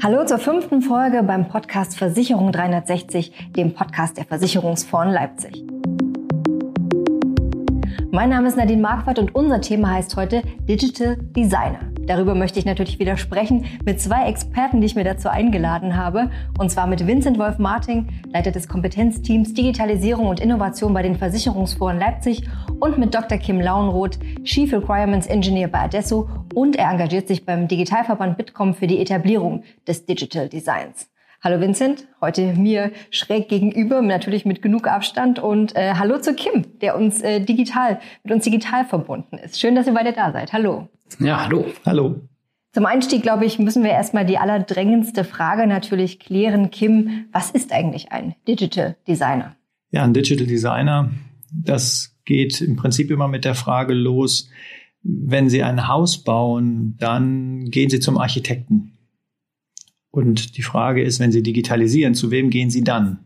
Hallo zur fünften Folge beim Podcast Versicherung 360, dem Podcast der Versicherungsfonds Leipzig. Mein Name ist Nadine Marquardt und unser Thema heißt heute Digital Designer. Darüber möchte ich natürlich wieder sprechen mit zwei Experten, die ich mir dazu eingeladen habe. Und zwar mit Vincent Wolf Marting, Leiter des Kompetenzteams Digitalisierung und Innovation bei den Versicherungsforen Leipzig und mit Dr. Kim Launroth, Chief Requirements Engineer bei Adesso und er engagiert sich beim Digitalverband Bitkom für die Etablierung des Digital Designs. Hallo Vincent, heute mir schräg gegenüber, natürlich mit genug Abstand und äh, hallo zu Kim, der uns äh, digital mit uns digital verbunden ist. Schön, dass ihr beide da seid. Hallo. Ja, hallo. Hallo. Zum Einstieg, glaube ich, müssen wir erstmal die allerdrängendste Frage natürlich klären. Kim, was ist eigentlich ein Digital Designer? Ja, ein Digital Designer, das geht im Prinzip immer mit der Frage los, wenn Sie ein Haus bauen, dann gehen Sie zum Architekten. Und die Frage ist, wenn Sie digitalisieren, zu wem gehen Sie dann?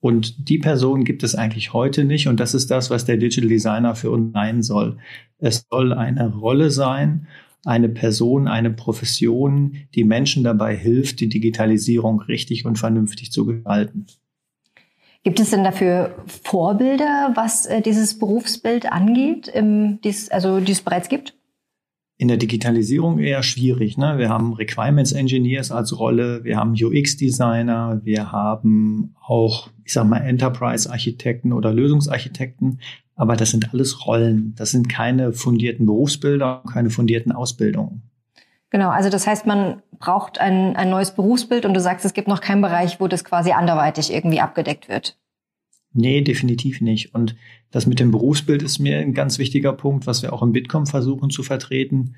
Und die Person gibt es eigentlich heute nicht. Und das ist das, was der Digital Designer für uns sein soll. Es soll eine Rolle sein, eine Person, eine Profession, die Menschen dabei hilft, die Digitalisierung richtig und vernünftig zu gestalten. Gibt es denn dafür Vorbilder, was äh, dieses Berufsbild angeht, ähm, dies, also die es bereits gibt? in der Digitalisierung eher schwierig. Ne? Wir haben Requirements Engineers als Rolle, wir haben UX-Designer, wir haben auch, ich sag mal, Enterprise-Architekten oder Lösungsarchitekten. Aber das sind alles Rollen. Das sind keine fundierten Berufsbilder, keine fundierten Ausbildungen. Genau, also das heißt, man braucht ein, ein neues Berufsbild und du sagst, es gibt noch keinen Bereich, wo das quasi anderweitig irgendwie abgedeckt wird. Nee, definitiv nicht. Und das mit dem Berufsbild ist mir ein ganz wichtiger Punkt, was wir auch im Bitkom versuchen zu vertreten.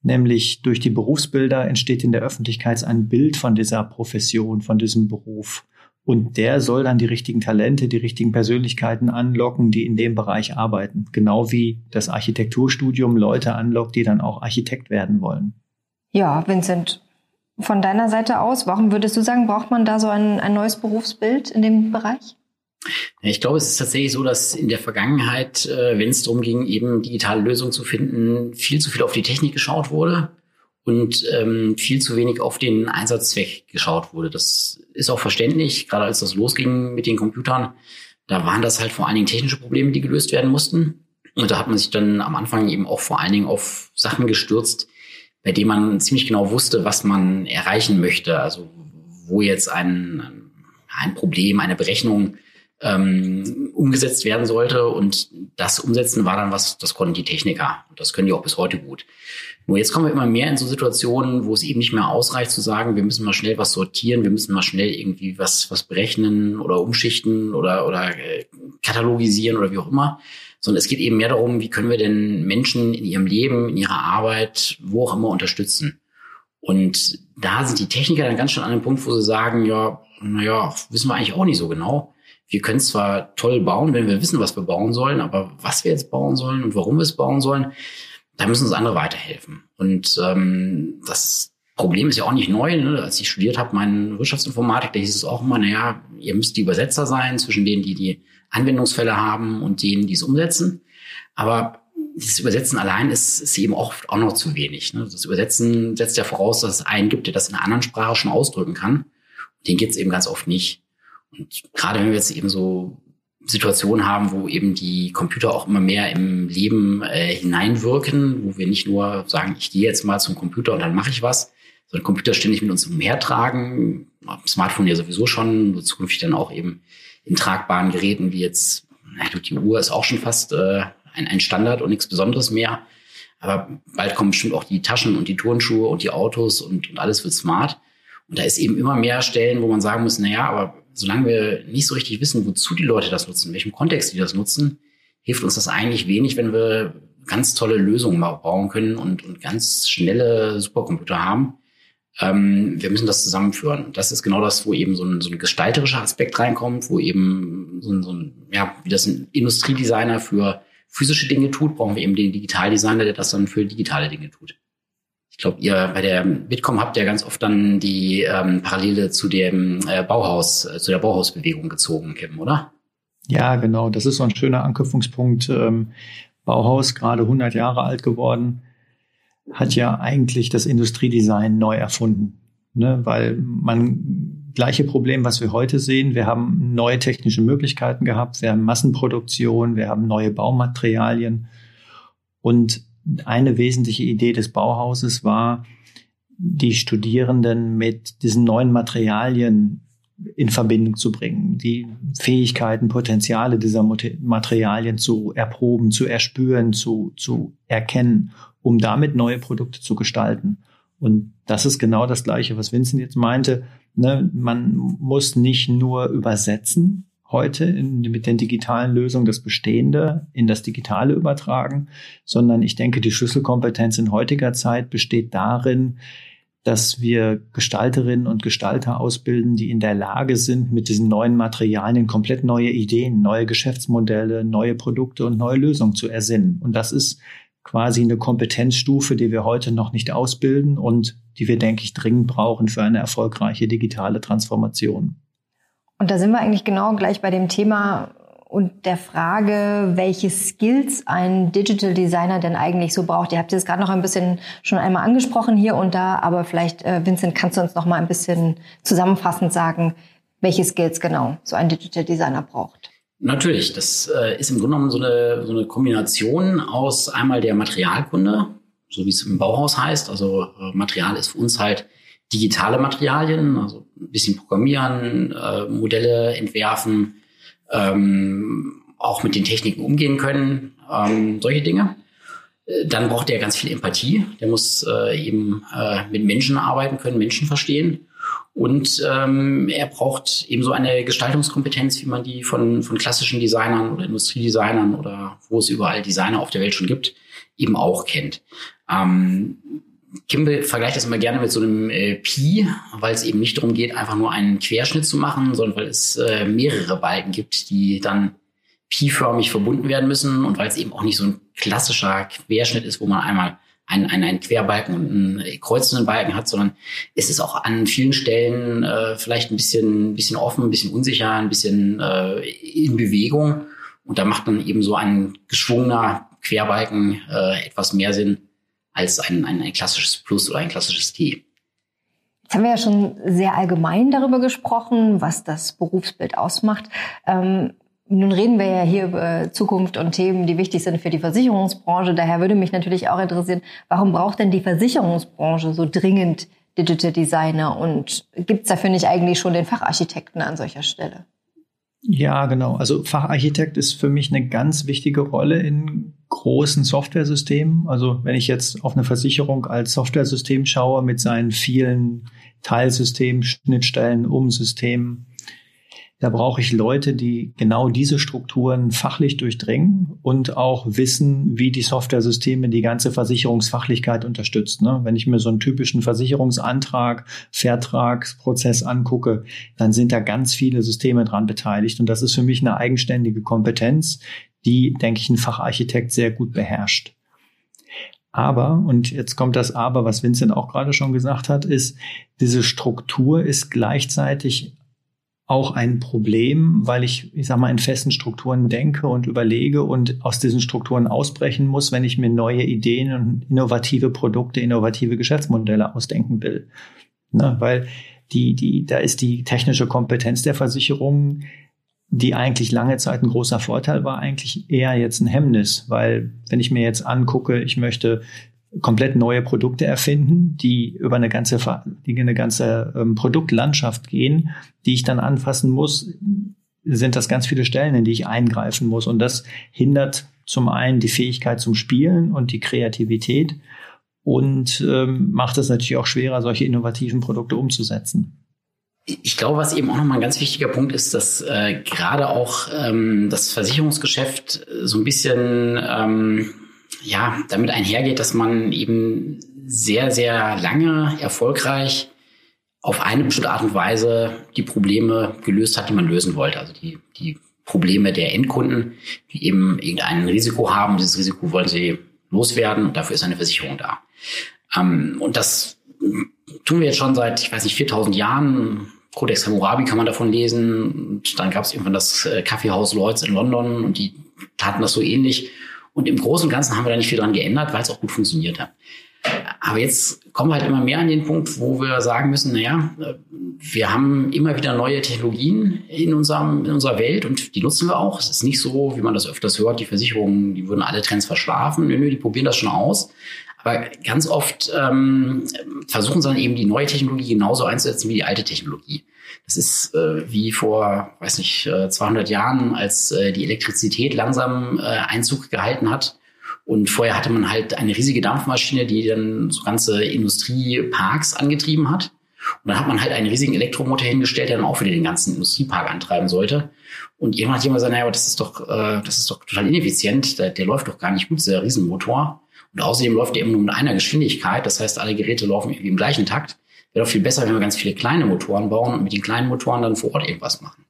Nämlich durch die Berufsbilder entsteht in der Öffentlichkeit ein Bild von dieser Profession, von diesem Beruf. Und der soll dann die richtigen Talente, die richtigen Persönlichkeiten anlocken, die in dem Bereich arbeiten. Genau wie das Architekturstudium Leute anlockt, die dann auch Architekt werden wollen. Ja, Vincent, von deiner Seite aus, warum würdest du sagen, braucht man da so ein, ein neues Berufsbild in dem Bereich? Ich glaube, es ist tatsächlich so, dass in der Vergangenheit, äh, wenn es darum ging, eben digitale Lösungen zu finden, viel zu viel auf die Technik geschaut wurde und ähm, viel zu wenig auf den Einsatzzweck geschaut wurde. Das ist auch verständlich, gerade als das losging mit den Computern. Da waren das halt vor allen Dingen technische Probleme, die gelöst werden mussten. Und da hat man sich dann am Anfang eben auch vor allen Dingen auf Sachen gestürzt, bei denen man ziemlich genau wusste, was man erreichen möchte. Also wo jetzt ein, ein Problem, eine Berechnung ähm, umgesetzt werden sollte. Und das Umsetzen war dann was, das konnten die Techniker. Und das können die auch bis heute gut. Nur jetzt kommen wir immer mehr in so Situationen, wo es eben nicht mehr ausreicht zu sagen, wir müssen mal schnell was sortieren, wir müssen mal schnell irgendwie was, was berechnen oder umschichten oder, oder äh, katalogisieren oder wie auch immer. Sondern es geht eben mehr darum, wie können wir denn Menschen in ihrem Leben, in ihrer Arbeit, wo auch immer unterstützen. Und da sind die Techniker dann ganz schön an dem Punkt, wo sie sagen, ja, naja, wissen wir eigentlich auch nicht so genau wir können zwar toll bauen, wenn wir wissen, was wir bauen sollen, aber was wir jetzt bauen sollen und warum wir es bauen sollen, da müssen uns andere weiterhelfen. Und ähm, das Problem ist ja auch nicht neu. Ne? Als ich studiert habe, meine Wirtschaftsinformatik, da hieß es auch immer, naja, ihr müsst die Übersetzer sein zwischen denen, die die Anwendungsfälle haben und denen, die es umsetzen. Aber das Übersetzen allein ist, ist eben oft auch noch zu wenig. Ne? Das Übersetzen setzt ja voraus, dass es einen gibt, der das in einer anderen Sprache schon ausdrücken kann. Den gibt es eben ganz oft nicht. Und gerade wenn wir jetzt eben so Situationen haben, wo eben die Computer auch immer mehr im Leben äh, hineinwirken, wo wir nicht nur sagen, ich gehe jetzt mal zum Computer und dann mache ich was, sondern Computer ständig mit uns umhertragen, Smartphone ja sowieso schon, zukünftig dann auch eben in tragbaren Geräten wie jetzt, na, die Uhr ist auch schon fast äh, ein, ein Standard und nichts Besonderes mehr. Aber bald kommen bestimmt auch die Taschen und die Turnschuhe und die Autos und, und alles wird smart. Und da ist eben immer mehr Stellen, wo man sagen muss, na ja, aber solange wir nicht so richtig wissen, wozu die Leute das nutzen, in welchem Kontext die das nutzen, hilft uns das eigentlich wenig, wenn wir ganz tolle Lösungen bauen können und, und ganz schnelle Supercomputer haben. Ähm, wir müssen das zusammenführen. Das ist genau das, wo eben so ein, so ein gestalterischer Aspekt reinkommt, wo eben so ein, so ein, ja, wie das ein Industriedesigner für physische Dinge tut, brauchen wir eben den Digitaldesigner, der das dann für digitale Dinge tut glaube, ihr bei der Bitkom habt ja ganz oft dann die ähm, Parallele zu dem äh, Bauhaus, äh, zu der Bauhausbewegung gezogen, Kim, oder? Ja, genau. Das ist so ein schöner Anknüpfungspunkt. Ähm, Bauhaus, gerade 100 Jahre alt geworden, hat ja eigentlich das Industriedesign neu erfunden. ne? weil man gleiche Problem, was wir heute sehen. Wir haben neue technische Möglichkeiten gehabt, wir haben Massenproduktion, wir haben neue Baumaterialien. Und eine wesentliche Idee des Bauhauses war, die Studierenden mit diesen neuen Materialien in Verbindung zu bringen, die Fähigkeiten, Potenziale dieser Materialien zu erproben, zu erspüren, zu, zu erkennen, um damit neue Produkte zu gestalten. Und das ist genau das Gleiche, was Vincent jetzt meinte. Ne, man muss nicht nur übersetzen heute in, mit den digitalen Lösungen das Bestehende in das Digitale übertragen, sondern ich denke, die Schlüsselkompetenz in heutiger Zeit besteht darin, dass wir Gestalterinnen und Gestalter ausbilden, die in der Lage sind, mit diesen neuen Materialien komplett neue Ideen, neue Geschäftsmodelle, neue Produkte und neue Lösungen zu ersinnen. Und das ist quasi eine Kompetenzstufe, die wir heute noch nicht ausbilden und die wir, denke ich, dringend brauchen für eine erfolgreiche digitale Transformation. Und da sind wir eigentlich genau gleich bei dem Thema und der Frage, welche Skills ein Digital Designer denn eigentlich so braucht. Ihr habt es gerade noch ein bisschen schon einmal angesprochen hier und da, aber vielleicht, äh, Vincent, kannst du uns noch mal ein bisschen zusammenfassend sagen, welche Skills genau so ein Digital Designer braucht? Natürlich, das äh, ist im Grunde genommen so eine, so eine Kombination aus einmal der Materialkunde, so wie es im Bauhaus heißt. Also äh, Material ist für uns halt digitale Materialien, also ein bisschen programmieren, äh, Modelle entwerfen, ähm, auch mit den Techniken umgehen können, ähm, solche Dinge. Äh, dann braucht er ganz viel Empathie. Der muss äh, eben äh, mit Menschen arbeiten können, Menschen verstehen. Und ähm, er braucht eben so eine Gestaltungskompetenz, wie man die von, von klassischen Designern oder Industriedesignern oder wo es überall Designer auf der Welt schon gibt, eben auch kennt. Ähm, Kimball vergleicht das immer gerne mit so einem äh, Pi, weil es eben nicht darum geht, einfach nur einen Querschnitt zu machen, sondern weil es äh, mehrere Balken gibt, die dann Pi-förmig verbunden werden müssen und weil es eben auch nicht so ein klassischer Querschnitt ist, wo man einmal einen, einen, einen Querbalken und einen kreuzenden Balken hat, sondern es ist auch an vielen Stellen äh, vielleicht ein bisschen, ein bisschen offen, ein bisschen unsicher, ein bisschen äh, in Bewegung. Und da macht dann eben so ein geschwungener Querbalken äh, etwas mehr Sinn als ein, ein, ein klassisches Plus oder ein klassisches T. Jetzt haben wir ja schon sehr allgemein darüber gesprochen, was das Berufsbild ausmacht. Ähm, nun reden wir ja hier über Zukunft und Themen, die wichtig sind für die Versicherungsbranche. Daher würde mich natürlich auch interessieren, warum braucht denn die Versicherungsbranche so dringend Digital Designer und gibt es dafür nicht eigentlich schon den Facharchitekten an solcher Stelle? Ja, genau. Also Facharchitekt ist für mich eine ganz wichtige Rolle in großen Softwaresystemen. Also wenn ich jetzt auf eine Versicherung als Softwaresystem schaue mit seinen vielen Teilsystemen, Schnittstellen, Umsystemen, da brauche ich Leute, die genau diese Strukturen fachlich durchdringen und auch wissen, wie die Softwaresysteme die ganze Versicherungsfachlichkeit unterstützt. Ne? Wenn ich mir so einen typischen Versicherungsantrag, Vertragsprozess angucke, dann sind da ganz viele Systeme dran beteiligt. Und das ist für mich eine eigenständige Kompetenz, die, denke ich, ein Facharchitekt sehr gut beherrscht. Aber, und jetzt kommt das Aber, was Vincent auch gerade schon gesagt hat, ist, diese Struktur ist gleichzeitig auch ein Problem, weil ich, ich sag mal, in festen Strukturen denke und überlege und aus diesen Strukturen ausbrechen muss, wenn ich mir neue Ideen und innovative Produkte, innovative Geschäftsmodelle ausdenken will. Ne, weil die, die, da ist die technische Kompetenz der Versicherung, die eigentlich lange Zeit ein großer Vorteil war, eigentlich eher jetzt ein Hemmnis, weil wenn ich mir jetzt angucke, ich möchte komplett neue Produkte erfinden, die über eine ganze, die eine ganze ähm, Produktlandschaft gehen, die ich dann anfassen muss, sind das ganz viele Stellen, in die ich eingreifen muss. Und das hindert zum einen die Fähigkeit zum Spielen und die Kreativität und ähm, macht es natürlich auch schwerer, solche innovativen Produkte umzusetzen. Ich glaube, was eben auch nochmal ein ganz wichtiger Punkt ist, dass äh, gerade auch ähm, das Versicherungsgeschäft so ein bisschen ähm, ja, damit einhergeht, dass man eben sehr, sehr lange erfolgreich auf eine bestimmte Art und Weise die Probleme gelöst hat, die man lösen wollte. Also die, die Probleme der Endkunden, die eben irgendein Risiko haben. Dieses Risiko wollen sie loswerden und dafür ist eine Versicherung da. Ähm, und das tun wir jetzt schon seit, ich weiß nicht, 4000 Jahren. Codex Hammurabi kann man davon lesen. Und dann gab es irgendwann das äh, Kaffeehaus Lloyds in London und die taten das so ähnlich. Und im Großen und Ganzen haben wir da nicht viel dran geändert, weil es auch gut funktioniert hat. Aber jetzt kommen wir halt immer mehr an den Punkt, wo wir sagen müssen, naja, wir haben immer wieder neue Technologien in, unserem, in unserer Welt und die nutzen wir auch. Es ist nicht so, wie man das öfters hört, die Versicherungen, die würden alle Trends verschlafen. Nö, nö, die probieren das schon aus. Aber ganz oft ähm, versuchen sie dann eben die neue Technologie genauso einzusetzen wie die alte Technologie. Das ist äh, wie vor, weiß nicht, äh, 200 Jahren, als äh, die Elektrizität langsam äh, Einzug gehalten hat und vorher hatte man halt eine riesige Dampfmaschine, die dann so ganze Industrieparks angetrieben hat. Und dann hat man halt einen riesigen Elektromotor hingestellt, der dann auch wieder den ganzen Industriepark antreiben sollte. Und irgendwann hat jemand gesagt, naja, das ist doch, äh, das ist doch total ineffizient, der, der läuft doch gar nicht gut, dieser Riesenmotor. Und außerdem läuft der eben nur mit einer Geschwindigkeit. Das heißt, alle Geräte laufen irgendwie im gleichen Takt. Wäre doch viel besser, wenn wir ganz viele kleine Motoren bauen und mit den kleinen Motoren dann vor Ort irgendwas machen.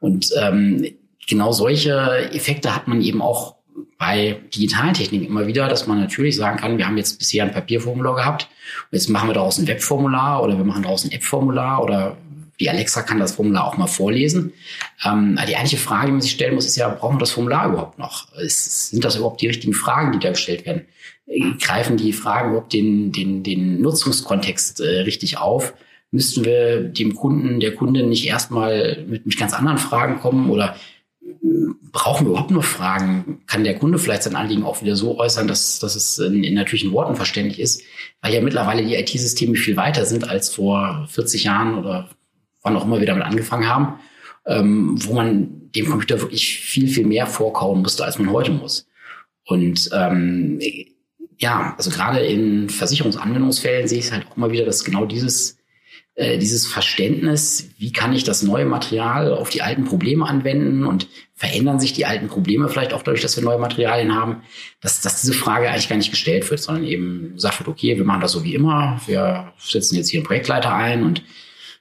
Und ähm, genau solche Effekte hat man eben auch bei digitalen Techniken immer wieder, dass man natürlich sagen kann, wir haben jetzt bisher ein Papierformular gehabt und jetzt machen wir daraus ein Webformular oder wir machen daraus ein App-Formular oder die Alexa kann das Formular auch mal vorlesen. Ähm, die eigentliche Frage, die man sich stellen muss, ist ja, brauchen wir das Formular überhaupt noch? Ist, sind das überhaupt die richtigen Fragen, die da gestellt werden? Greifen die Fragen überhaupt den, den, den Nutzungskontext äh, richtig auf? Müssten wir dem Kunden, der Kundin nicht erstmal mit, mit ganz anderen Fragen kommen oder brauchen wir überhaupt noch Fragen? Kann der Kunde vielleicht sein Anliegen auch wieder so äußern, dass, dass es in, in natürlichen Worten verständlich ist? Weil ja mittlerweile die IT-Systeme viel weiter sind als vor 40 Jahren oder wann auch immer wir damit angefangen haben, ähm, wo man dem Computer wirklich viel, viel mehr vorkauen musste, als man heute muss. Und ähm, ja, also gerade in Versicherungsanwendungsfällen sehe ich es halt auch immer wieder, dass genau dieses äh, dieses Verständnis, wie kann ich das neue Material auf die alten Probleme anwenden und verändern sich die alten Probleme vielleicht auch dadurch, dass wir neue Materialien haben, dass, dass diese Frage eigentlich gar nicht gestellt wird, sondern eben gesagt wird, okay, wir machen das so wie immer, wir setzen jetzt hier einen Projektleiter ein und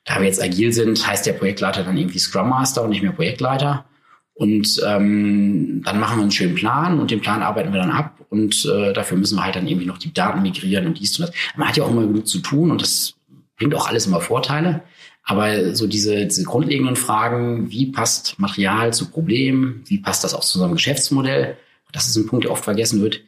da wir jetzt agil sind, heißt der Projektleiter dann irgendwie Scrum Master und nicht mehr Projektleiter. Und ähm, dann machen wir einen schönen Plan und den Plan arbeiten wir dann ab und äh, dafür müssen wir halt dann irgendwie noch die Daten migrieren und dies und das. Man hat ja auch immer genug zu tun und das bringt auch alles immer Vorteile. Aber so diese, diese grundlegenden Fragen, wie passt Material zu Problemen, wie passt das auch zu unserem Geschäftsmodell, das ist ein Punkt, der oft vergessen wird,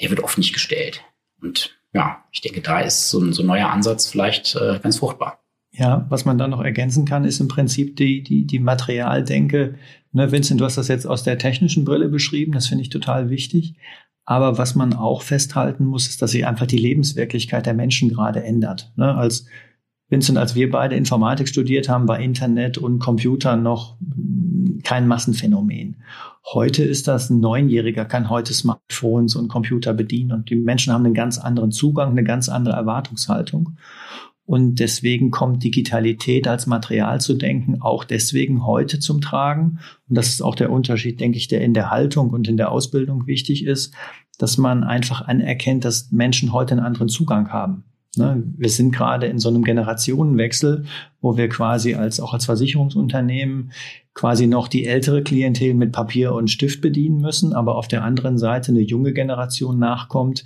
der wird oft nicht gestellt. Und ja, ich denke, da ist so ein, so ein neuer Ansatz vielleicht äh, ganz fruchtbar. Ja, was man da noch ergänzen kann, ist im Prinzip die, die, die Materialdenke. Ne, Vincent, du hast das jetzt aus der technischen Brille beschrieben, das finde ich total wichtig. Aber was man auch festhalten muss, ist, dass sich einfach die Lebenswirklichkeit der Menschen gerade ändert. Ne, als Vincent, als wir beide Informatik studiert haben, war Internet und Computer noch kein Massenphänomen. Heute ist das ein Neunjähriger, kann heute Smartphones und Computer bedienen und die Menschen haben einen ganz anderen Zugang, eine ganz andere Erwartungshaltung. Und deswegen kommt Digitalität als Material zu denken auch deswegen heute zum Tragen. Und das ist auch der Unterschied, denke ich, der in der Haltung und in der Ausbildung wichtig ist, dass man einfach anerkennt, dass Menschen heute einen anderen Zugang haben. Ne, wir sind gerade in so einem Generationenwechsel, wo wir quasi als auch als Versicherungsunternehmen quasi noch die ältere Klientel mit Papier und Stift bedienen müssen, aber auf der anderen Seite eine junge Generation nachkommt,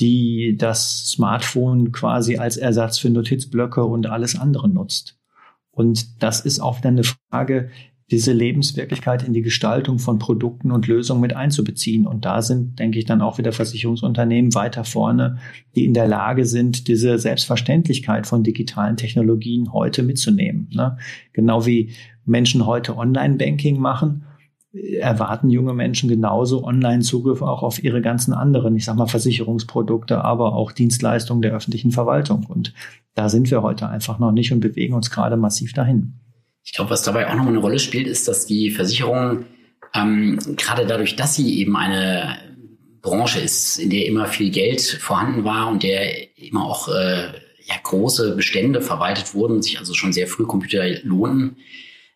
die das Smartphone quasi als Ersatz für Notizblöcke und alles andere nutzt. Und das ist auch dann eine Frage, diese Lebenswirklichkeit in die Gestaltung von Produkten und Lösungen mit einzubeziehen. Und da sind, denke ich, dann auch wieder Versicherungsunternehmen weiter vorne, die in der Lage sind, diese Selbstverständlichkeit von digitalen Technologien heute mitzunehmen. Ne? Genau wie Menschen heute Online-Banking machen, erwarten junge Menschen genauso Online-Zugriff auch auf ihre ganzen anderen, ich sag mal, Versicherungsprodukte, aber auch Dienstleistungen der öffentlichen Verwaltung. Und da sind wir heute einfach noch nicht und bewegen uns gerade massiv dahin. Ich glaube, was dabei auch nochmal eine Rolle spielt, ist, dass die Versicherung ähm, gerade dadurch, dass sie eben eine Branche ist, in der immer viel Geld vorhanden war und der immer auch äh, ja, große Bestände verwaltet wurden, sich also schon sehr früh Computer lohnten.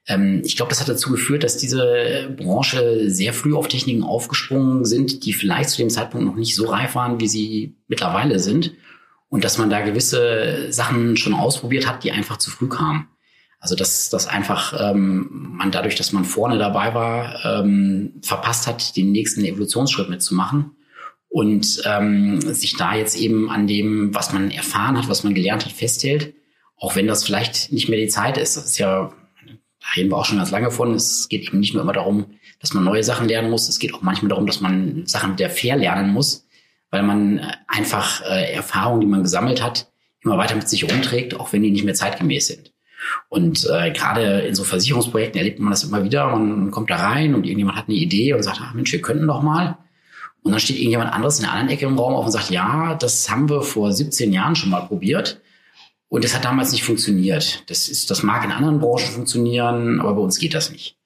Ähm, ich glaube, das hat dazu geführt, dass diese Branche sehr früh auf Techniken aufgesprungen sind, die vielleicht zu dem Zeitpunkt noch nicht so reif waren, wie sie mittlerweile sind. Und dass man da gewisse Sachen schon ausprobiert hat, die einfach zu früh kamen. Also dass, dass einfach ähm, man dadurch, dass man vorne dabei war, ähm, verpasst hat, den nächsten Evolutionsschritt mitzumachen und ähm, sich da jetzt eben an dem, was man erfahren hat, was man gelernt hat, festhält, auch wenn das vielleicht nicht mehr die Zeit ist. Das ist ja, reden wir auch schon ganz lange von, es geht eben nicht nur immer darum, dass man neue Sachen lernen muss, es geht auch manchmal darum, dass man Sachen wieder fair lernen muss, weil man einfach äh, Erfahrungen, die man gesammelt hat, immer weiter mit sich rumträgt, auch wenn die nicht mehr zeitgemäß sind. Und äh, gerade in so Versicherungsprojekten erlebt man das immer wieder. Man kommt da rein und irgendjemand hat eine Idee und sagt, ach Mensch, wir könnten doch mal. Und dann steht irgendjemand anderes in der anderen Ecke im Raum auf und sagt, ja, das haben wir vor 17 Jahren schon mal probiert. Und das hat damals nicht funktioniert. Das ist, das mag in anderen Branchen funktionieren, aber bei uns geht das nicht.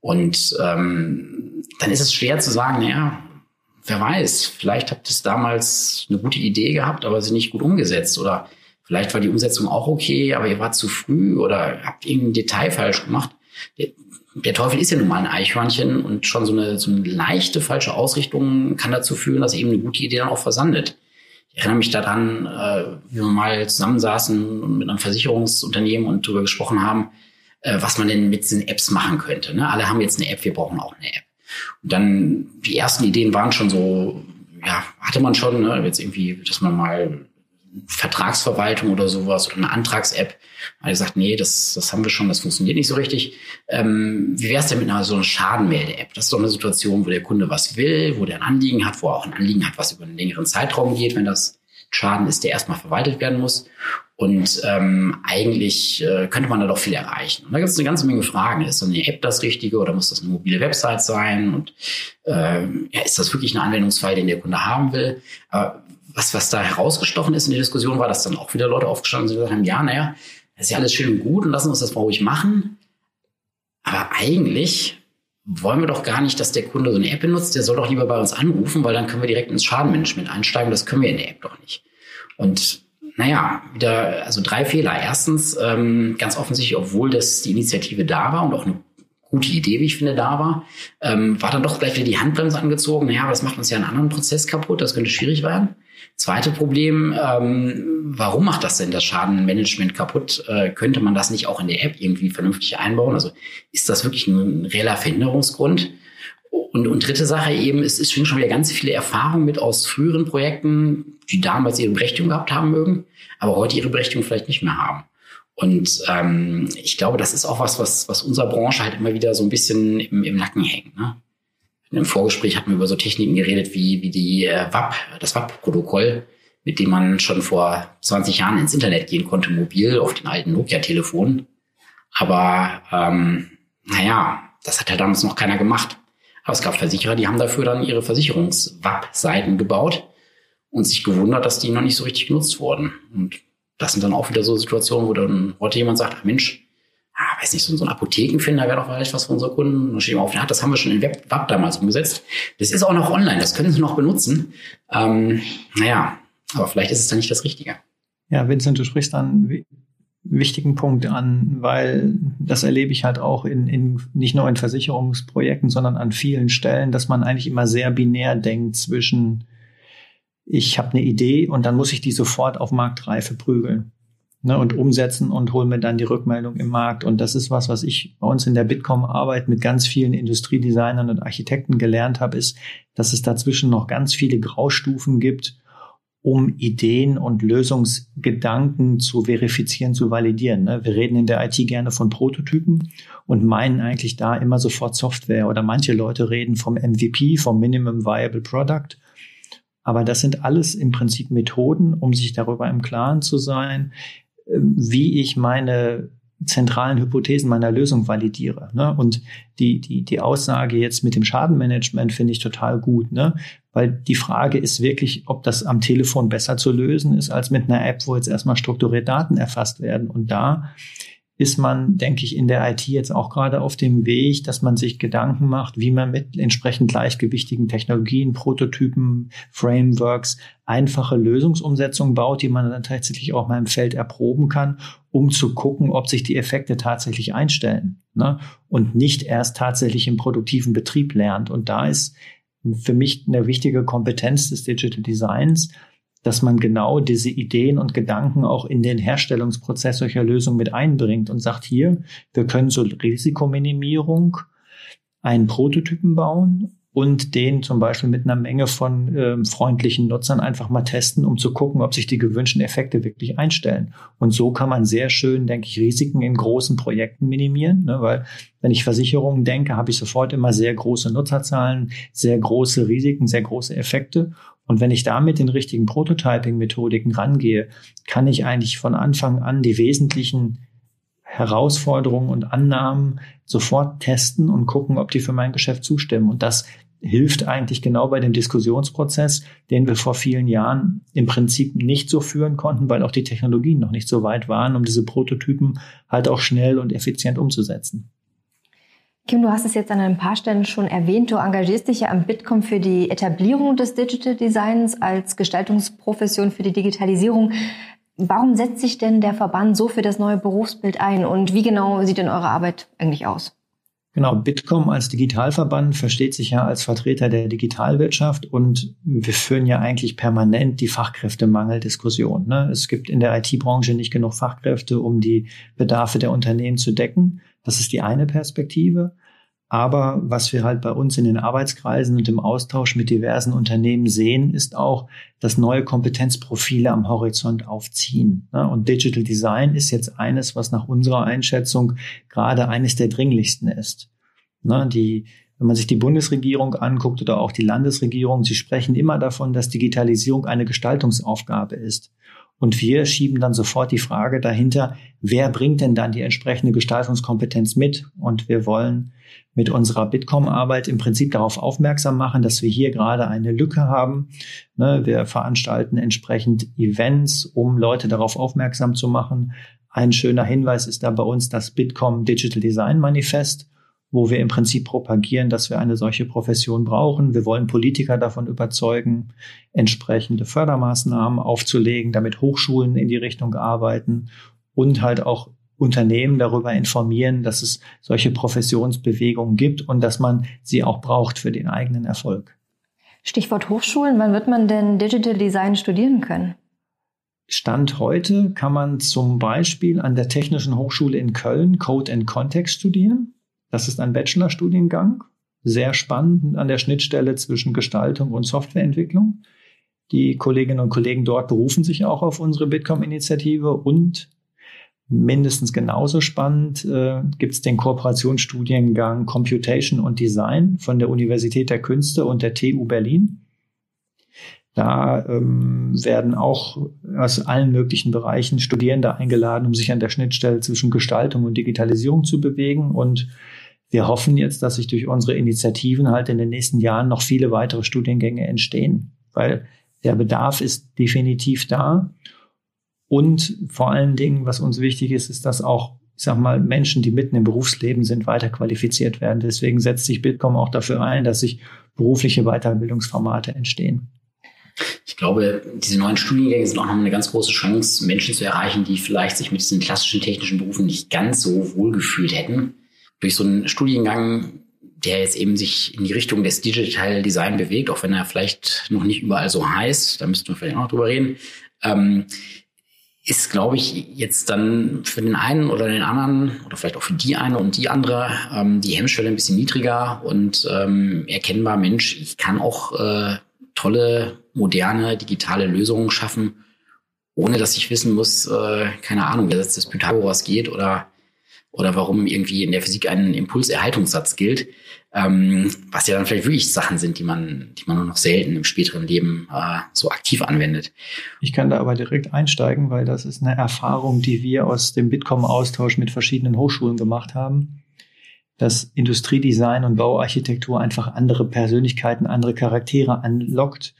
Und ähm, dann ist es schwer zu sagen, naja, wer weiß, vielleicht habt ihr damals eine gute Idee gehabt, aber sie nicht gut umgesetzt. Oder vielleicht war die Umsetzung auch okay, aber ihr wart zu früh oder habt irgendein Detail falsch gemacht. Der, der Teufel ist ja nun mal ein Eichhörnchen und schon so eine, so eine leichte falsche Ausrichtung kann dazu führen, dass eben eine gute Idee dann auch versandet. Ich erinnere mich daran, äh, wie wir mal zusammensaßen mit einem Versicherungsunternehmen und darüber gesprochen haben, äh, was man denn mit diesen Apps machen könnte. Ne? Alle haben jetzt eine App, wir brauchen auch eine App. Und dann die ersten Ideen waren schon so, ja, hatte man schon, ne? jetzt irgendwie, dass man mal Vertragsverwaltung oder sowas oder eine Antrags-App. Er gesagt, nee, das, das haben wir schon, das funktioniert nicht so richtig. Ähm, wie wäre es denn mit einer so einer Schadenmelde-App? Das ist doch eine Situation, wo der Kunde was will, wo der ein Anliegen hat, wo er auch ein Anliegen hat, was über einen längeren Zeitraum geht, wenn das Schaden ist, der erstmal verwaltet werden muss. Und ähm, eigentlich äh, könnte man da doch viel erreichen. Und da gibt es eine ganze Menge Fragen. Ist so eine App das Richtige oder muss das eine mobile Website sein? Und äh, ja, ist das wirklich ein Anwendungsfall, den der Kunde haben will? Aber was, was da herausgestochen ist in der Diskussion, war, dass dann auch wieder Leute aufgestanden sind und gesagt haben, ja, naja, das ist ja alles schön und gut und lassen uns das mal ruhig machen. Aber eigentlich wollen wir doch gar nicht, dass der Kunde so eine App benutzt. Der soll doch lieber bei uns anrufen, weil dann können wir direkt ins Schadenmanagement einsteigen. Das können wir in der App doch nicht. Und naja, wieder, also drei Fehler. Erstens, ähm, ganz offensichtlich, obwohl das die Initiative da war und auch eine gute Idee, wie ich finde, da war, ähm, war dann doch gleich wieder die Handbremse angezogen. Naja, aber das macht uns ja einen anderen Prozess kaputt, das könnte schwierig werden. Zweite Problem, ähm, warum macht das denn das Schadenmanagement kaputt? Äh, könnte man das nicht auch in der App irgendwie vernünftig einbauen? Also ist das wirklich ein reeller Verhinderungsgrund? Und, und dritte Sache eben, es ist schon wieder ganz viele Erfahrungen mit aus früheren Projekten, die damals ihre Berechtigung gehabt haben mögen, aber heute ihre Berechtigung vielleicht nicht mehr haben. Und ähm, ich glaube, das ist auch was, was, was unserer Branche halt immer wieder so ein bisschen im, im Nacken hängt. Ne? In einem Vorgespräch hatten wir über so Techniken geredet wie, wie die äh, WAP, das WAP-Protokoll, mit dem man schon vor 20 Jahren ins Internet gehen konnte, mobil auf den alten Nokia-Telefonen. Aber ähm, naja, das hat ja damals noch keiner gemacht. Aber es gab Versicherer, die haben dafür dann ihre Versicherungs-WAP-Seiten gebaut und sich gewundert, dass die noch nicht so richtig genutzt wurden. Und das sind dann auch wieder so Situationen, wo dann heute jemand sagt, Mensch, ah, weiß nicht, so, so ein Apothekenfinder wäre doch vielleicht was für unsere Kunden. Und steht auf, ja, das haben wir schon in Web, Web damals umgesetzt. Das ist auch noch online, das können Sie noch benutzen. Ähm, naja, aber vielleicht ist es dann nicht das Richtige. Ja, Vincent, du sprichst dann wichtigen Punkt an, weil das erlebe ich halt auch in, in nicht nur in Versicherungsprojekten, sondern an vielen Stellen, dass man eigentlich immer sehr binär denkt zwischen ich habe eine Idee und dann muss ich die sofort auf Marktreife prügeln ne, und umsetzen und hole mir dann die Rückmeldung im Markt. Und das ist was, was ich bei uns in der Bitkom-Arbeit mit ganz vielen Industriedesignern und Architekten gelernt habe, ist, dass es dazwischen noch ganz viele Graustufen gibt, um Ideen und Lösungsgedanken zu verifizieren, zu validieren. Ne? Wir reden in der IT gerne von Prototypen und meinen eigentlich da immer sofort Software oder manche Leute reden vom MVP, vom Minimum Viable Product. Aber das sind alles im Prinzip Methoden, um sich darüber im Klaren zu sein, wie ich meine zentralen Hypothesen meiner Lösung validiere. Ne? Und die, die, die Aussage jetzt mit dem Schadenmanagement finde ich total gut, ne? weil die Frage ist wirklich, ob das am Telefon besser zu lösen ist als mit einer App, wo jetzt erstmal strukturiert Daten erfasst werden. Und da ist man, denke ich, in der IT jetzt auch gerade auf dem Weg, dass man sich Gedanken macht, wie man mit entsprechend gleichgewichtigen Technologien, Prototypen, Frameworks einfache Lösungsumsetzungen baut, die man dann tatsächlich auch mal im Feld erproben kann, um zu gucken, ob sich die Effekte tatsächlich einstellen ne? und nicht erst tatsächlich im produktiven Betrieb lernt. Und da ist für mich eine wichtige Kompetenz des Digital Designs, dass man genau diese Ideen und Gedanken auch in den Herstellungsprozess solcher Lösungen mit einbringt und sagt, hier, wir können zur Risikominimierung einen Prototypen bauen und den zum Beispiel mit einer Menge von äh, freundlichen Nutzern einfach mal testen, um zu gucken, ob sich die gewünschten Effekte wirklich einstellen. Und so kann man sehr schön, denke ich, Risiken in großen Projekten minimieren, ne? weil wenn ich Versicherungen denke, habe ich sofort immer sehr große Nutzerzahlen, sehr große Risiken, sehr große Effekte. Und wenn ich da mit den richtigen Prototyping-Methodiken rangehe, kann ich eigentlich von Anfang an die wesentlichen Herausforderungen und Annahmen sofort testen und gucken, ob die für mein Geschäft zustimmen. Und das hilft eigentlich genau bei dem Diskussionsprozess, den wir vor vielen Jahren im Prinzip nicht so führen konnten, weil auch die Technologien noch nicht so weit waren, um diese Prototypen halt auch schnell und effizient umzusetzen. Kim, du hast es jetzt an ein paar Stellen schon erwähnt. Du engagierst dich ja am Bitkom für die Etablierung des Digital Designs als Gestaltungsprofession für die Digitalisierung. Warum setzt sich denn der Verband so für das neue Berufsbild ein und wie genau sieht denn eure Arbeit eigentlich aus? Genau, Bitkom als Digitalverband versteht sich ja als Vertreter der Digitalwirtschaft und wir führen ja eigentlich permanent die Fachkräftemangeldiskussion. Ne? Es gibt in der IT-Branche nicht genug Fachkräfte, um die Bedarfe der Unternehmen zu decken. Das ist die eine Perspektive. Aber was wir halt bei uns in den Arbeitskreisen und im Austausch mit diversen Unternehmen sehen, ist auch, dass neue Kompetenzprofile am Horizont aufziehen. Und Digital Design ist jetzt eines, was nach unserer Einschätzung gerade eines der dringlichsten ist. Die, wenn man sich die Bundesregierung anguckt oder auch die Landesregierung, sie sprechen immer davon, dass Digitalisierung eine Gestaltungsaufgabe ist. Und wir schieben dann sofort die Frage dahinter, wer bringt denn dann die entsprechende Gestaltungskompetenz mit? Und wir wollen mit unserer Bitkom-Arbeit im Prinzip darauf aufmerksam machen, dass wir hier gerade eine Lücke haben. Ne, wir veranstalten entsprechend Events, um Leute darauf aufmerksam zu machen. Ein schöner Hinweis ist da bei uns das Bitkom Digital Design Manifest wo wir im Prinzip propagieren, dass wir eine solche Profession brauchen. Wir wollen Politiker davon überzeugen, entsprechende Fördermaßnahmen aufzulegen, damit Hochschulen in die Richtung arbeiten und halt auch Unternehmen darüber informieren, dass es solche Professionsbewegungen gibt und dass man sie auch braucht für den eigenen Erfolg. Stichwort Hochschulen, wann wird man denn Digital Design studieren können? Stand heute kann man zum Beispiel an der Technischen Hochschule in Köln Code and Context studieren. Das ist ein Bachelorstudiengang, sehr spannend an der Schnittstelle zwischen Gestaltung und Softwareentwicklung. Die Kolleginnen und Kollegen dort berufen sich auch auf unsere Bitkom-Initiative und mindestens genauso spannend äh, gibt es den Kooperationsstudiengang Computation und Design von der Universität der Künste und der TU Berlin. Da ähm, werden auch aus allen möglichen Bereichen Studierende eingeladen, um sich an der Schnittstelle zwischen Gestaltung und Digitalisierung zu bewegen. Und wir hoffen jetzt, dass sich durch unsere Initiativen halt in den nächsten Jahren noch viele weitere Studiengänge entstehen, weil der Bedarf ist definitiv da. Und vor allen Dingen, was uns wichtig ist, ist, dass auch, ich sag mal, Menschen, die mitten im Berufsleben sind, weiter qualifiziert werden. Deswegen setzt sich Bitkom auch dafür ein, dass sich berufliche Weiterbildungsformate entstehen. Ich glaube, diese neuen Studiengänge sind auch noch eine ganz große Chance, Menschen zu erreichen, die vielleicht sich mit diesen klassischen technischen Berufen nicht ganz so wohlgefühlt hätten. Durch so einen Studiengang, der jetzt eben sich in die Richtung des Digital Design bewegt, auch wenn er vielleicht noch nicht überall so heißt, da müssten wir vielleicht auch noch drüber reden, ähm, ist, glaube ich, jetzt dann für den einen oder den anderen oder vielleicht auch für die eine und die andere ähm, die Hemmschwelle ein bisschen niedriger und ähm, erkennbar, Mensch, ich kann auch äh, tolle, moderne, digitale Lösungen schaffen, ohne dass ich wissen muss, äh, keine Ahnung, wie das Pythagoras geht oder, oder warum irgendwie in der Physik ein Impulserhaltungssatz gilt. Ähm, was ja dann vielleicht wirklich Sachen sind, die man, die man nur noch selten im späteren Leben äh, so aktiv anwendet. Ich kann da aber direkt einsteigen, weil das ist eine Erfahrung, die wir aus dem Bitkom-Austausch mit verschiedenen Hochschulen gemacht haben dass Industriedesign und Bauarchitektur einfach andere Persönlichkeiten, andere Charaktere anlockt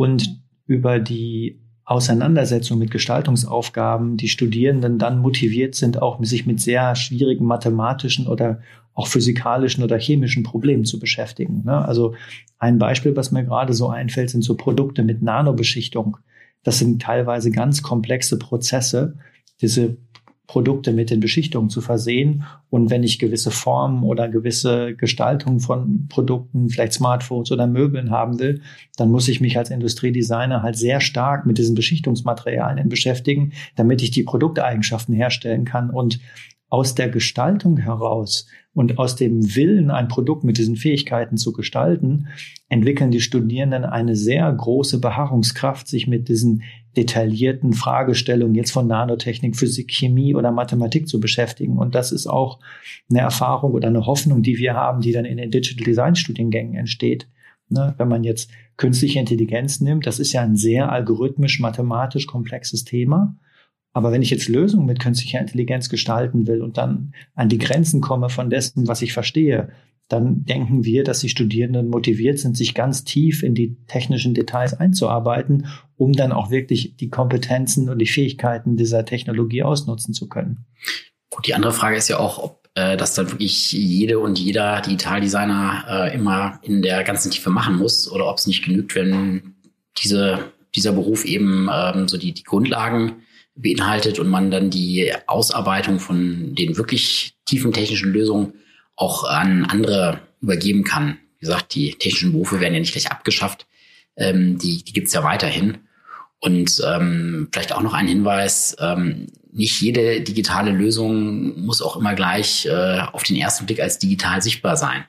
und über die Auseinandersetzung mit Gestaltungsaufgaben die Studierenden dann motiviert sind, auch sich mit sehr schwierigen mathematischen oder auch physikalischen oder chemischen Problemen zu beschäftigen. Ne? Also ein Beispiel, was mir gerade so einfällt, sind so Produkte mit Nanobeschichtung. Das sind teilweise ganz komplexe Prozesse. Diese Produkte mit den Beschichtungen zu versehen. Und wenn ich gewisse Formen oder gewisse Gestaltungen von Produkten, vielleicht Smartphones oder Möbeln haben will, dann muss ich mich als Industriedesigner halt sehr stark mit diesen Beschichtungsmaterialien beschäftigen, damit ich die Produkteigenschaften herstellen kann. Und aus der Gestaltung heraus und aus dem Willen, ein Produkt mit diesen Fähigkeiten zu gestalten, entwickeln die Studierenden eine sehr große Beharrungskraft, sich mit diesen detaillierten Fragestellungen jetzt von Nanotechnik, Physik, Chemie oder Mathematik zu beschäftigen. Und das ist auch eine Erfahrung oder eine Hoffnung, die wir haben, die dann in den Digital Design Studiengängen entsteht. Ne, wenn man jetzt künstliche Intelligenz nimmt, das ist ja ein sehr algorithmisch, mathematisch komplexes Thema. Aber wenn ich jetzt Lösungen mit künstlicher Intelligenz gestalten will und dann an die Grenzen komme von dessen, was ich verstehe, dann denken wir, dass die Studierenden motiviert sind, sich ganz tief in die technischen Details einzuarbeiten, um dann auch wirklich die Kompetenzen und die Fähigkeiten dieser Technologie ausnutzen zu können. Gut, die andere Frage ist ja auch, ob äh, das dann wirklich jede und jeder Digitaldesigner äh, immer in der ganzen Tiefe machen muss oder ob es nicht genügt, wenn diese, dieser Beruf eben ähm, so die, die Grundlagen beinhaltet und man dann die Ausarbeitung von den wirklich tiefen technischen Lösungen auch an andere übergeben kann. Wie gesagt, die technischen Berufe werden ja nicht gleich abgeschafft. Ähm, die die gibt es ja weiterhin. Und ähm, vielleicht auch noch ein Hinweis, ähm, nicht jede digitale Lösung muss auch immer gleich äh, auf den ersten Blick als digital sichtbar sein.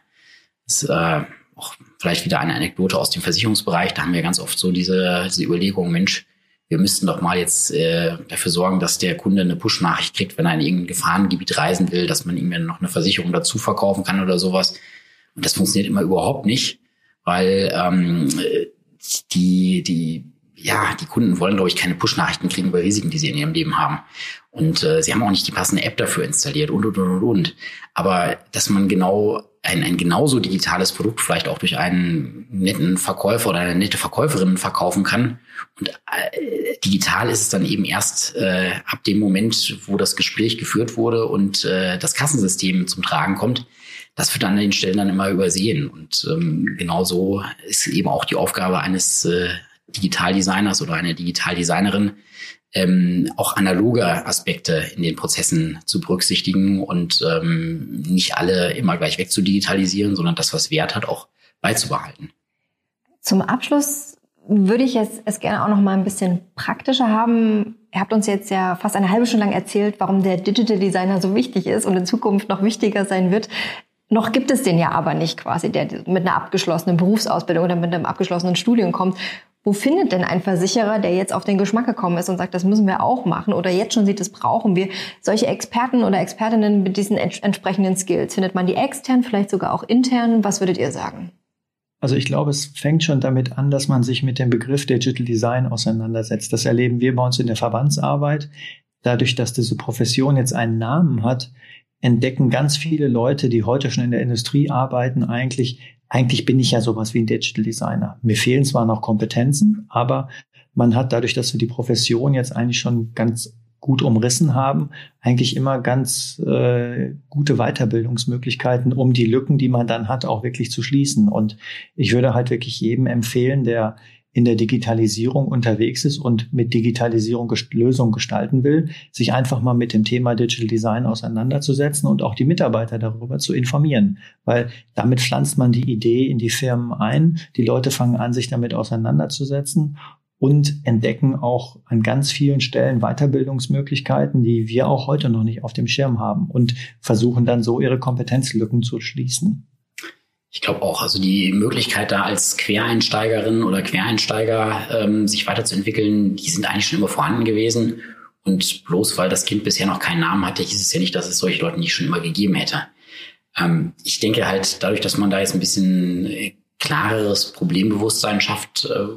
Das ist äh, auch vielleicht wieder eine Anekdote aus dem Versicherungsbereich. Da haben wir ganz oft so diese, diese Überlegung, Mensch, wir müssten doch mal jetzt äh, dafür sorgen, dass der Kunde eine Push-Nachricht kriegt, wenn er in irgendein Gefahrengebiet reisen will, dass man ihm noch eine Versicherung dazu verkaufen kann oder sowas. Und das funktioniert immer überhaupt nicht, weil ähm, die, die, ja, die Kunden wollen, glaube ich, keine Push-Nachrichten kriegen über Risiken, die sie in ihrem Leben haben. Und äh, sie haben auch nicht die passende App dafür installiert und, und, und, und. Aber dass man genau ein, ein genauso digitales Produkt vielleicht auch durch einen netten Verkäufer oder eine nette Verkäuferin verkaufen kann. Und äh, digital ist es dann eben erst äh, ab dem Moment, wo das Gespräch geführt wurde und äh, das Kassensystem zum Tragen kommt. Das wird an den Stellen dann immer übersehen. Und ähm, genauso ist eben auch die Aufgabe eines äh, Digitaldesigners oder einer Digitaldesignerin, ähm, auch analoge Aspekte in den Prozessen zu berücksichtigen und ähm, nicht alle immer gleich wegzudigitalisieren, sondern das, was Wert hat, auch beizubehalten. Zum Abschluss würde ich jetzt es gerne auch noch mal ein bisschen praktischer haben. Ihr habt uns jetzt ja fast eine halbe Stunde lang erzählt, warum der Digital Designer so wichtig ist und in Zukunft noch wichtiger sein wird. Noch gibt es den ja aber nicht quasi, der mit einer abgeschlossenen Berufsausbildung oder mit einem abgeschlossenen Studium kommt. Wo findet denn ein Versicherer, der jetzt auf den Geschmack gekommen ist und sagt, das müssen wir auch machen oder jetzt schon sieht, das brauchen wir, solche Experten oder Expertinnen mit diesen ents entsprechenden Skills? Findet man die extern, vielleicht sogar auch intern? Was würdet ihr sagen? Also ich glaube, es fängt schon damit an, dass man sich mit dem Begriff Digital Design auseinandersetzt. Das erleben wir bei uns in der Verbandsarbeit. Dadurch, dass diese Profession jetzt einen Namen hat, entdecken ganz viele Leute, die heute schon in der Industrie arbeiten, eigentlich, eigentlich bin ich ja sowas wie ein Digital Designer. Mir fehlen zwar noch Kompetenzen, aber man hat dadurch, dass wir die Profession jetzt eigentlich schon ganz gut umrissen haben, eigentlich immer ganz äh, gute Weiterbildungsmöglichkeiten, um die Lücken, die man dann hat, auch wirklich zu schließen. Und ich würde halt wirklich jedem empfehlen, der in der Digitalisierung unterwegs ist und mit Digitalisierung gest Lösungen gestalten will, sich einfach mal mit dem Thema Digital Design auseinanderzusetzen und auch die Mitarbeiter darüber zu informieren. Weil damit pflanzt man die Idee in die Firmen ein, die Leute fangen an, sich damit auseinanderzusetzen und entdecken auch an ganz vielen Stellen Weiterbildungsmöglichkeiten, die wir auch heute noch nicht auf dem Schirm haben und versuchen dann so ihre Kompetenzlücken zu schließen. Ich glaube auch, also die Möglichkeit da als Quereinsteigerin oder Quereinsteiger ähm, sich weiterzuentwickeln, die sind eigentlich schon immer vorhanden gewesen. Und bloß weil das Kind bisher noch keinen Namen hatte, hieß es ja nicht, dass es solche Leute nicht schon immer gegeben hätte. Ähm, ich denke halt, dadurch, dass man da jetzt ein bisschen äh, klareres Problembewusstsein schafft, äh,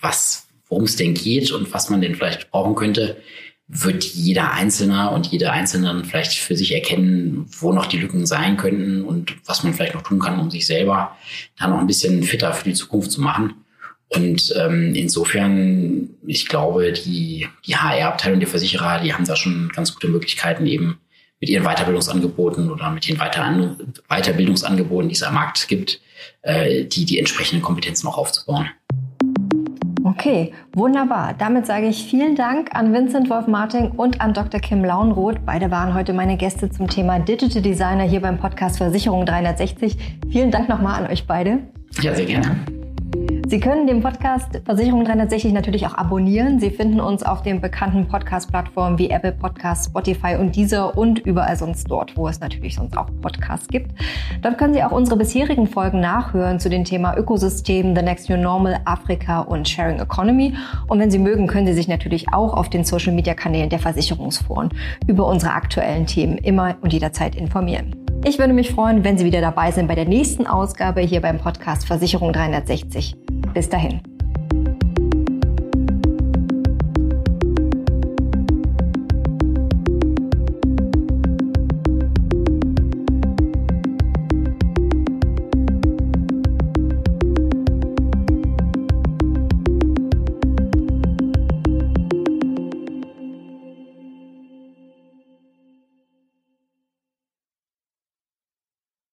was, worum es denn geht und was man denn vielleicht brauchen könnte, wird jeder Einzelne und jede Einzelne vielleicht für sich erkennen, wo noch die Lücken sein könnten und was man vielleicht noch tun kann, um sich selber da noch ein bisschen fitter für die Zukunft zu machen. Und ähm, insofern, ich glaube, die, die HR-Abteilung der Versicherer, die haben da schon ganz gute Möglichkeiten, eben mit ihren Weiterbildungsangeboten oder mit den Weiter Weiterbildungsangeboten, die es am Markt gibt, äh, die, die entsprechenden Kompetenzen noch aufzubauen. Okay, wunderbar. Damit sage ich vielen Dank an Vincent Wolf-Marting und an Dr. Kim Launroth. Beide waren heute meine Gäste zum Thema Digital Designer hier beim Podcast Versicherung 360. Vielen Dank nochmal an euch beide. Ja, sehr gerne. Sie können den Podcast Versicherung 360 natürlich auch abonnieren. Sie finden uns auf den bekannten Podcast-Plattformen wie Apple Podcasts, Spotify und dieser und überall sonst dort, wo es natürlich sonst auch Podcasts gibt. Dort können Sie auch unsere bisherigen Folgen nachhören zu den Thema Ökosystem, The Next New Normal, Afrika und Sharing Economy. Und wenn Sie mögen, können Sie sich natürlich auch auf den Social-Media-Kanälen der Versicherungsforen über unsere aktuellen Themen immer und jederzeit informieren. Ich würde mich freuen, wenn Sie wieder dabei sind bei der nächsten Ausgabe hier beim Podcast Versicherung 360. Bis dahin.